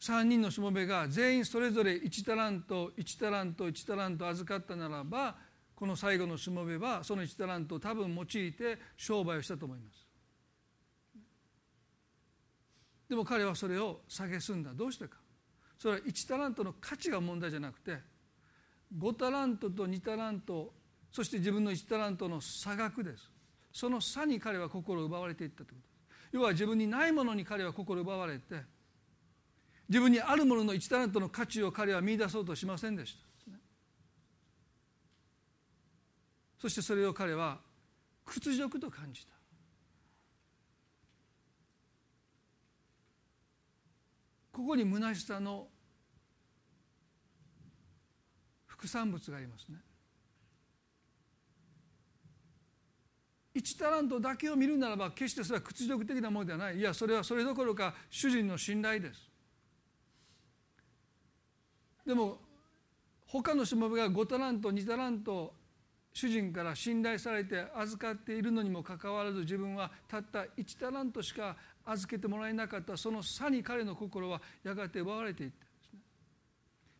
3人のしもべが全員それぞれ1タラント1タラント1タラント預かったならばこの最後のしもべはその1タラントを多分用いて商売をしたと思います。でも彼はそれを蔑んだ。どうしてか。それは1タラントの価値が問題じゃなくて5タラントと2タラントそして自分の1タラントの差額です。その差に彼は心を奪われていったということ。要は自分にないものに彼は心を奪われて自分にあるものの1タラントの価値を彼は見出そうとしませんでした。そしてそれを彼は屈辱と感じた。ここに虚しさの副産物がありますね。1タラントだけを見るならば決してそれは屈辱的なものではない。いやそれはそれどころか主人の信頼です。でも他のしもべが5タラント2タラント主人から信頼されて預かっているのにもかかわらず自分はたった1タラントしか預けてもらえなかったその差に彼の心はやがて奪われていったんですね。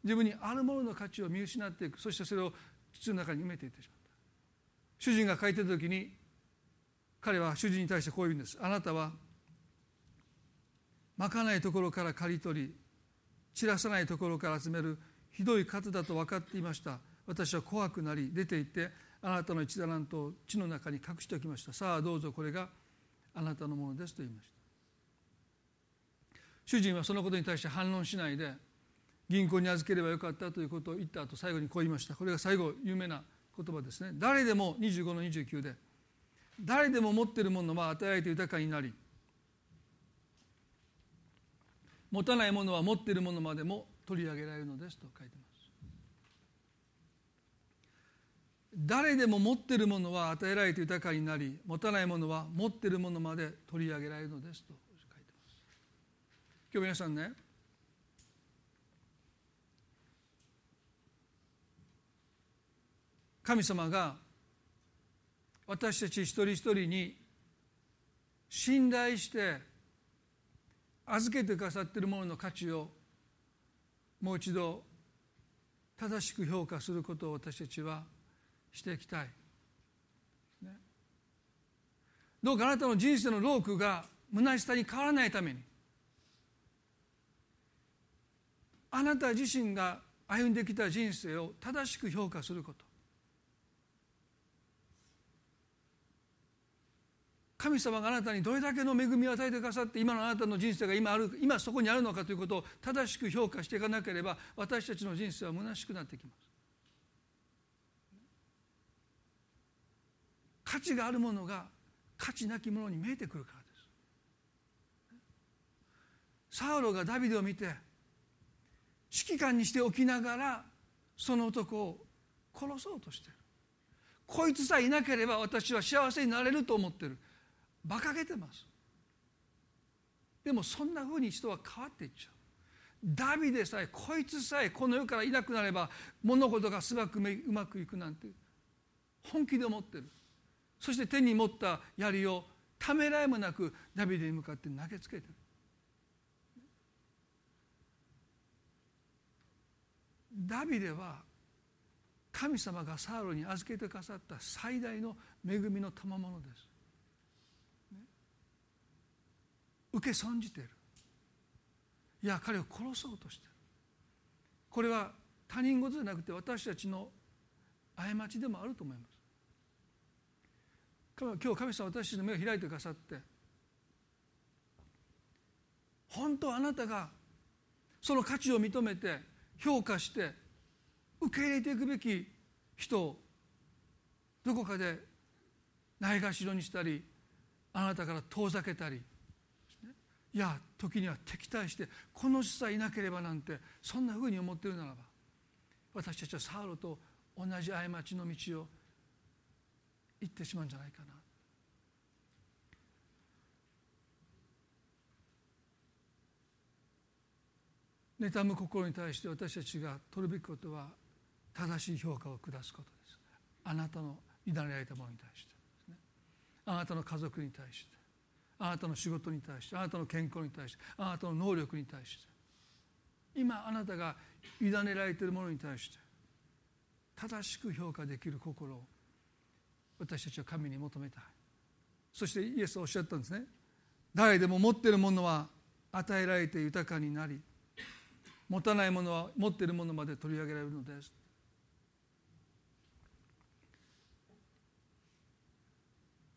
自分にあるものの価値を見失っていくそしてそれを土の中に埋めていってしまった。主人が書いてた時に彼は主人に対してこう言うんです。あなたはまかないところから刈り取り散らさないところから集めるひどい数だと分かっていました。私は怖くなり出て行ってあなたの一打乱と地の中に隠しておきました。さあどうぞこれがあなたのものですと言いました。主人はそのことに対して反論しないで銀行に預ければよかったということを言った後最後にこう言いました。これが最後有名な言葉ですね。誰でも25の29で誰でも持っているものは与えられて豊かになり持たないものは持っているものまでも取り上げられるのですと書いてます。誰でも持っているものは与えられて豊かになり持たないものは持っているものまで取り上げられるのですと書いてます今日皆さんね。神様が私たち一人一人に信頼して預けてくださっているものの価値をもう一度正しく評価することを私たちはしていきたい、どうかあなたの人生のロークが虚しさに変わらないためにあなた自身が歩んできた人生を正しく評価すること。神様があなたにどれだけの恵みを与えてくださって今のあなたの人生が今ある今そこにあるのかということを正しく評価していかなければ私たちの人生は虚しくなってきます。価値があるものが価値なきものに見えてくるからです。サウロがダビデを見て指揮官にしておきながらその男を殺そうとしてる。こいつさえいなければ私は幸せになれると思ってる。馬鹿げてます。でもそんなふうに人は変わっていっちゃう。ダビデさえこいつさえこの世からいなくなれば物事がすばくうまくいくなんて。本気で思ってる。そして手に持った槍をためらいもなくダビデに向かって投げつけてる。ダビデは神様がサウロに預けてくださった最大の恵みの賜物です。受け損じている。いや彼を殺そうとしてる。これは他人事じゃなくて私たちの過ちでもあると思います。今日神様私たちの目を開いてくださって本当あなたがその価値を認めて評価して受け入れていくべき人をどこかでないがしろにしたりあなたから遠ざけたりいや時には敵対してこの人さえいなければなんてそんなふうに思っているならば私たちはサウロと同じ過ちの道を行ってしまうんじゃないかな。妬む心に対して私たちが取るべきことは正しい評価を下すことです。あなたの委ねられたものに対してね。あなたの家族に対して。あなたの仕事に対して。あなたの健康に対して。あなたの能力に対して。今あなたが委ねられているものに対して正しく評価できる心を私たちは神に求めたい。そしてイエスはおっしゃったんですね。誰でも持っているものは与えられて豊かになり持たないものは持っているものまで取り上げられるのです。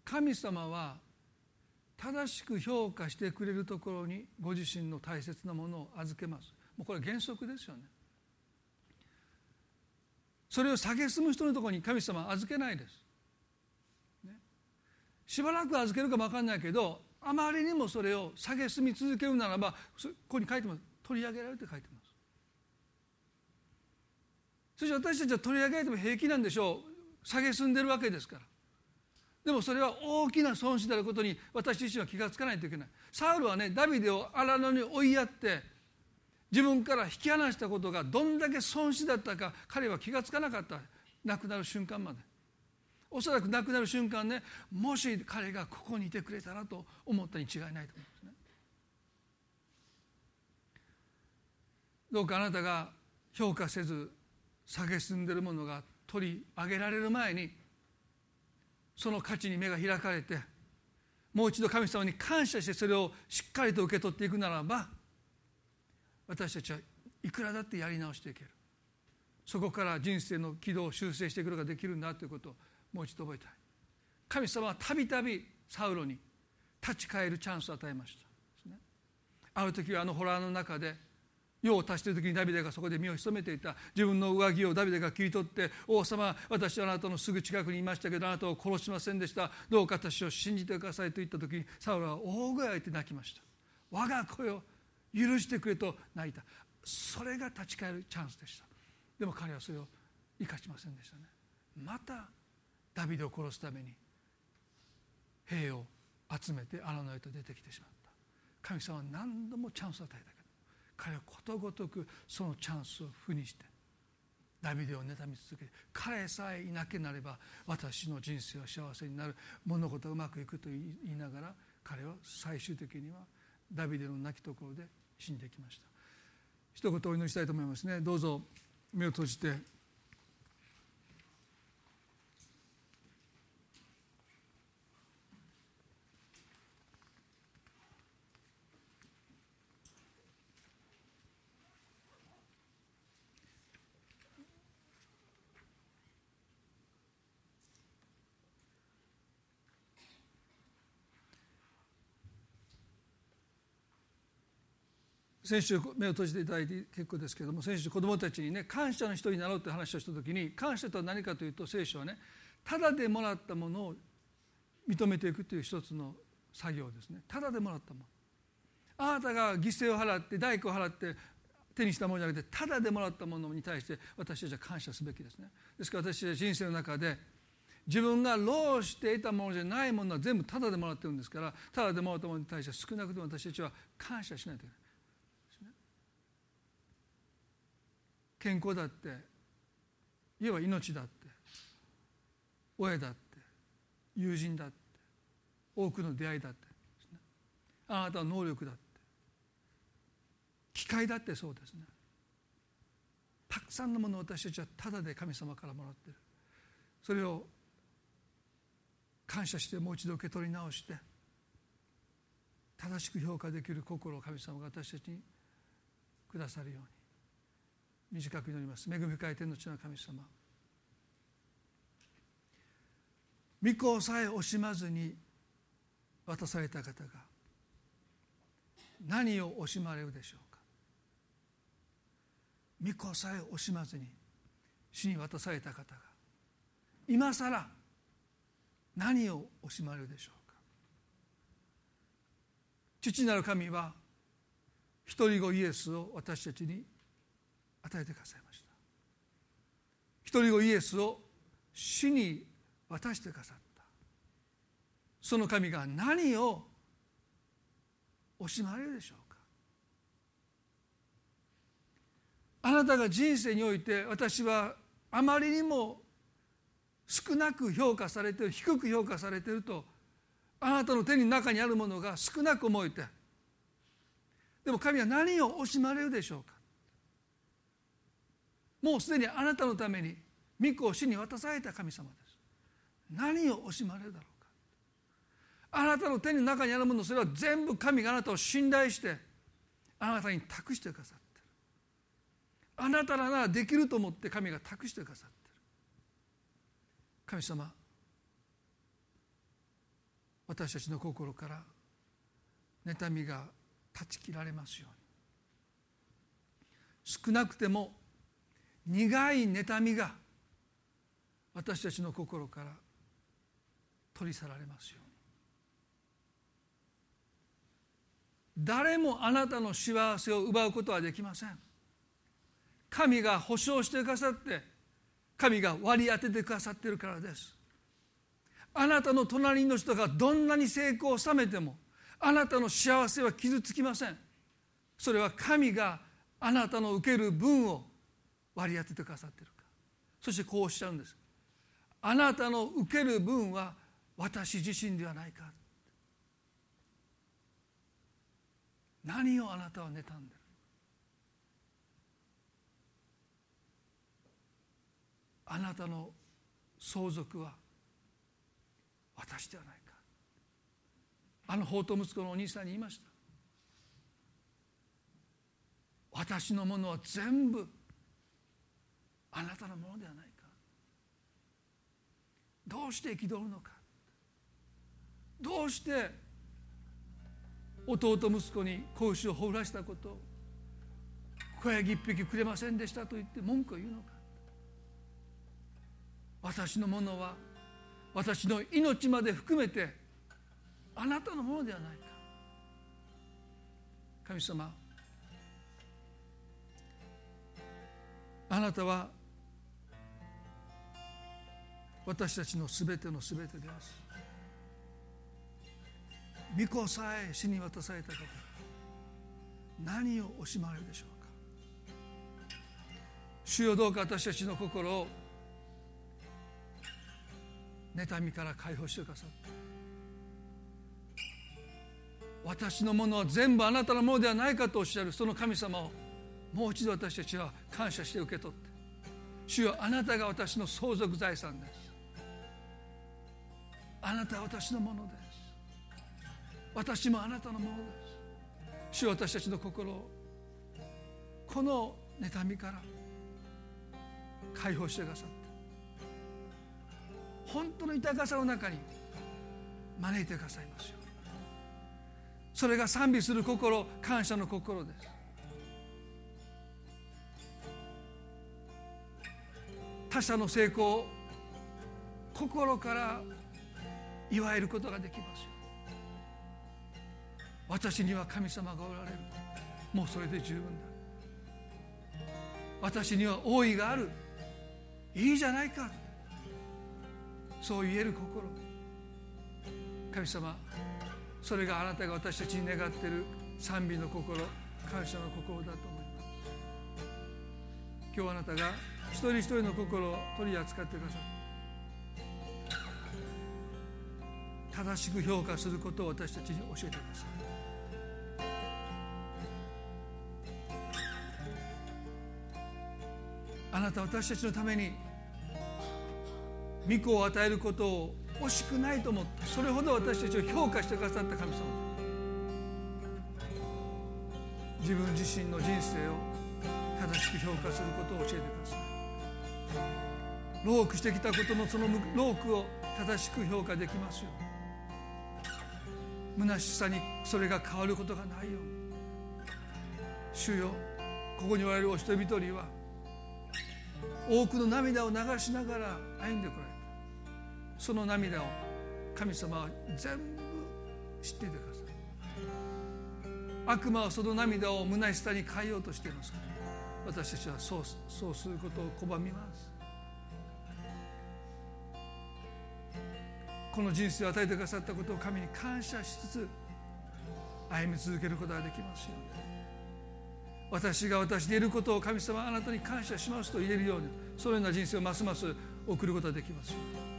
神様は正しく評価してくれるところにご自身の大切なものを預けます。もうこれは原則ですよね。それを蔑む人のところに神様は預けないです、ね、しばらく預けるかも分かんないけどあまりにもそれを蔑み続けるならばここに書いてます。取り上げられて書いてます。そして私たちは取り上げても平気なんでしょう。蔑んでるわけですから。でもそれは大きな損失であることに私自身は気が付かないといけない。サウルはねダビデを荒野に追いやって自分から引き離したことがどんだけ損失だったか彼は気が付かなかった。亡くなる瞬間まで。おそらく亡くなる瞬間ねもし彼がここにいてくれたらと思ったに違いないと思うんですね。どうかあなたが評価せず蔑んでるものが取り上げられる前にその価値に目が開かれてもう一度神様に感謝してそれをしっかりと受け取っていくならば私たちはいくらだってやり直していける。そこから人生の軌道を修正していくことができるんだということをもう一度覚えたい。神様はたびたびサウロに立ち返るチャンスを与えました、ある時はあのホラーの中で用を足している時にダビデがそこで身を潜めていた。自分の上着をダビデが切り取って「王様私はあなたのすぐ近くにいましたけどあなたを殺しませんでした。どうか私を信じてください」と言った時にサウルは大声を上げて泣きました。我が声を許してくれと泣いた。それが立ち返るチャンスでした。でも彼はそれを生かしませんでしたね。またダビデを殺すために兵を集めて荒野へと出てきてしまった。神様は何度もチャンスを与えた彼はことごとくそのチャンスを負にしてダビデを妬み続け彼さえいなければ私の人生は幸せになる物事はうまくいくと言いながら彼は最終的にはダビデの亡きところで死んできました。一言お祈りしたいと思いますね。どうぞ目を閉じて先週目を閉じていただいて結構ですけども先週子どもたちにね感謝の人になろうって話をした時に感謝とは何かというと聖書はねただでもらったものを認めていくという一つの作業ですね。ただでもらったもの。あなたが犠牲を払って代価を払って手にしたものじゃなくてただでもらったものに対して私たちは感謝すべきですね。ですから私は人生の中で自分が労して得たものじゃないものは全部ただでもらってるんですからただでもらったものに対して少なくとも私たちは感謝しないといけない。健康だって。家は命だって。親だって。友人だって。多くの出会いだって。あなたの能力だって。機械だってそうですね。たくさんのものを私たちはただで神様からもらってる。それを感謝してもう一度受け取り直して。正しく評価できる心を神様が私たちにくださるように。短く祈ります。恵み深い天の地の神様。御子さえ惜しまずに渡された方が何を惜しまれるでしょうか。御子さえ惜しまずに死に渡された方が今更何を惜しまれるでしょうか。父なる神は一人子イエスを私たちに与えてくださいました。一人子イエスを死に渡してくださった。その神が何を惜しまれるでしょうか。あなたが人生において私はあまりにも少なく評価されてる低く評価されてるとあなたの手の中にあるものが少なく思えて。でも神は何を惜しまれるでしょうか。もうすでにあなたのために御子を死に渡された神様です。何を惜しまれるだろうか。あなたの手の中にあるものそれは全部神があなたを信頼してあなたに託してくださってる。あなたならできると思って神が託してくださってる。神様私たちの心から妬みが断ち切られますように。少なくても苦い妬みが私たちの心から取り去られますように。誰もあなたの幸せを奪うことはできません。神が保証してくださって神が割り当ててくださっているからです。あなたの隣の人がどんなに成功を収めてもあなたの幸せは傷つきません。それは神があなたの受ける分を割り当ててくださってるか。そしてこうおっしゃるんです。あなたの受ける分は私自身ではないか。何をあなたは妬んでる。あなたの相続は私ではないか。あの法と息子のお兄さんに言いました。私のものは全部あなたのものではないか。どうして憤るのか。どうして弟息子に子牛を放らしたことを小ヤギ一匹くれませんでしたと言って文句を言うのか。私のものは私の命まで含めてあなたのものではないか。神様あなたは私たちのすべてのすべてです御子さえ死に渡された方何を惜しまれるでしょうか。主よどうか私たちの心を妬みから解放してくださって私のものは全部あなたのものではないかとおっしゃるその神様をもう一度私たちは感謝して受け取って主よあなたが私の相続財産です。あなたは私のものです。私もあなたのものです。主よ私たちの心をこの妬みから解放してくださって本当の豊かさの中に招いてくださいますよそれが賛美する心感謝の心です。他者の成功を心から祝えることができますよ。私には神様がおられる。もうそれで十分だ。私には王位がある。いいじゃないか。そう言える心。神様それがあなたが私たちに願っている賛美の心。感謝の心だと思います。今日あなたが一人一人の心を取り扱ってください。正しく評価することを私たちに教えてください。あなた私たちのために御子を与えることを惜しくないと思ってそれほど私たちを評価してくださった神様。自分自身の人生を正しく評価することを教えてください。ロークしてきたことのそのロークを正しく評価できますよ虚しさにそれが変わることがないように。主よここにおられるお人々には多くの涙を流しながら歩んでこられた。その涙を神様は全部知っていてください。悪魔はその涙を虚しさに変えようとしていますから私たちはそうそうすることを拒みます。この人生を与えてくださったことを神に感謝しつつ歩み続けることができますように私が私でいることを神様あなたに感謝しますと言えるようにそのような人生をますます送ることができますように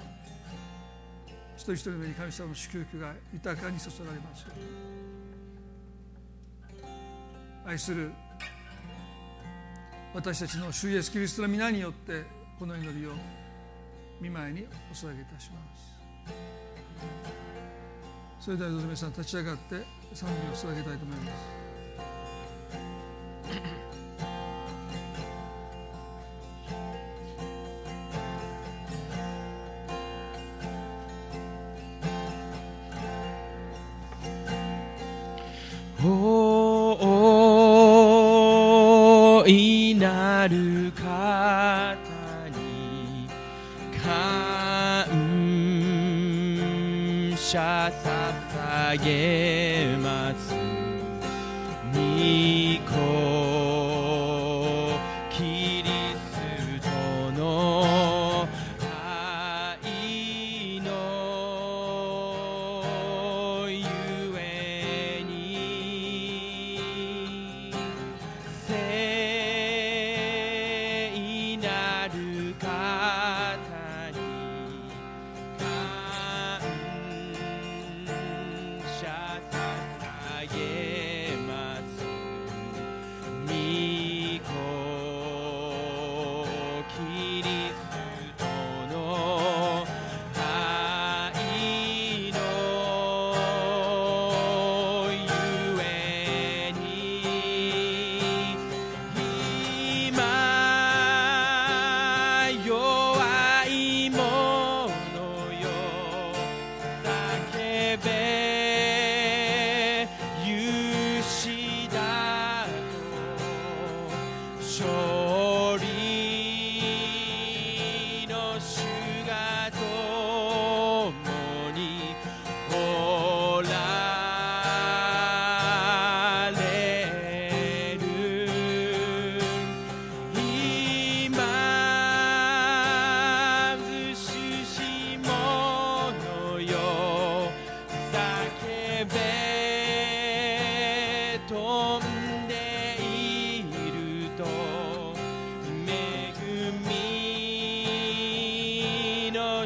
一人一人の上に神様の祝福が豊かに注がれますように愛する私たちの主イエスキリストの皆によってこの祈りを見舞いにお捧げいたします。それではどうぞ皆さん立ち上がって賛美を捧げたいと思います。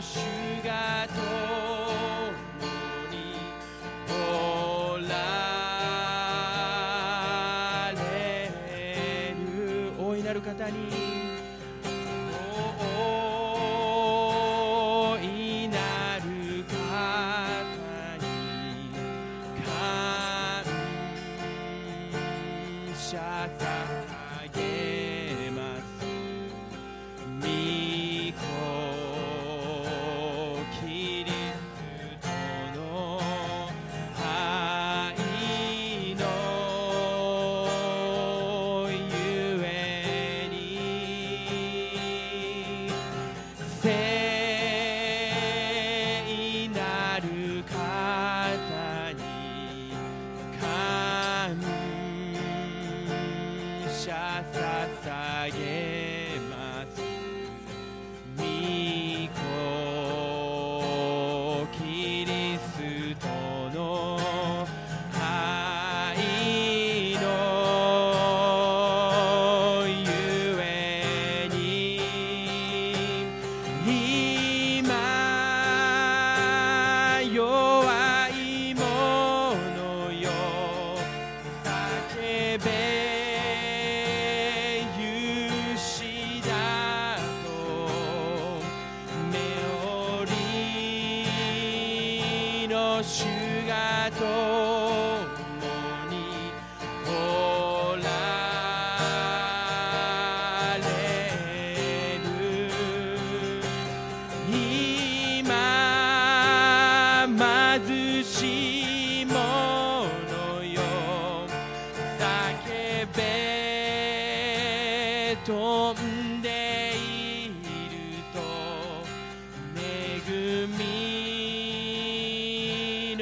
キ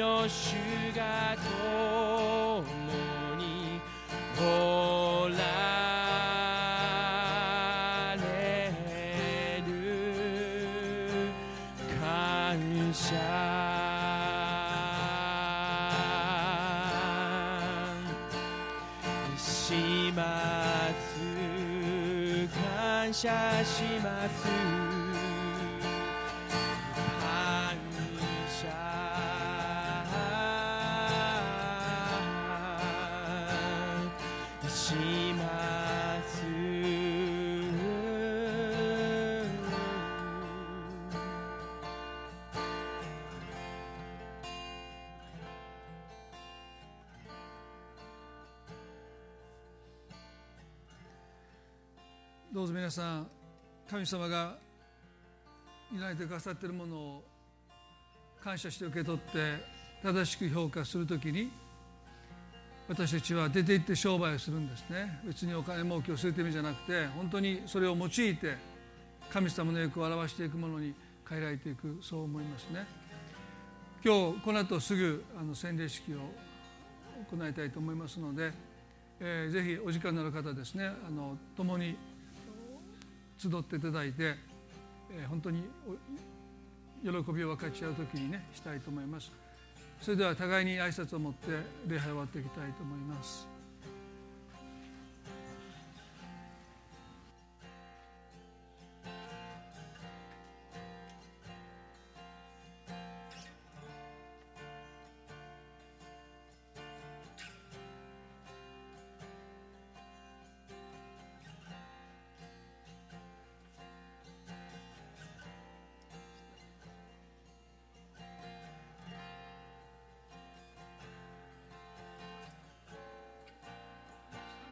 みの主が神様が担いてくださっているものを感謝して受け取って正しく評価するときに私たちは出て行って商売をするんですね。別にお金儲けをするという意味じゃなくて本当にそれを用いて神様の欲を表していくものに変えられていくそう思いますね。今日この後すぐあの洗礼式を行いたいと思いますので、えーぜひお時間のある方ですねあの共に集っていただいて、えー本当に喜びを分かち合う時にねしたいと思います。それでは互いに挨拶を持って礼拝を終わっていきたいと思います。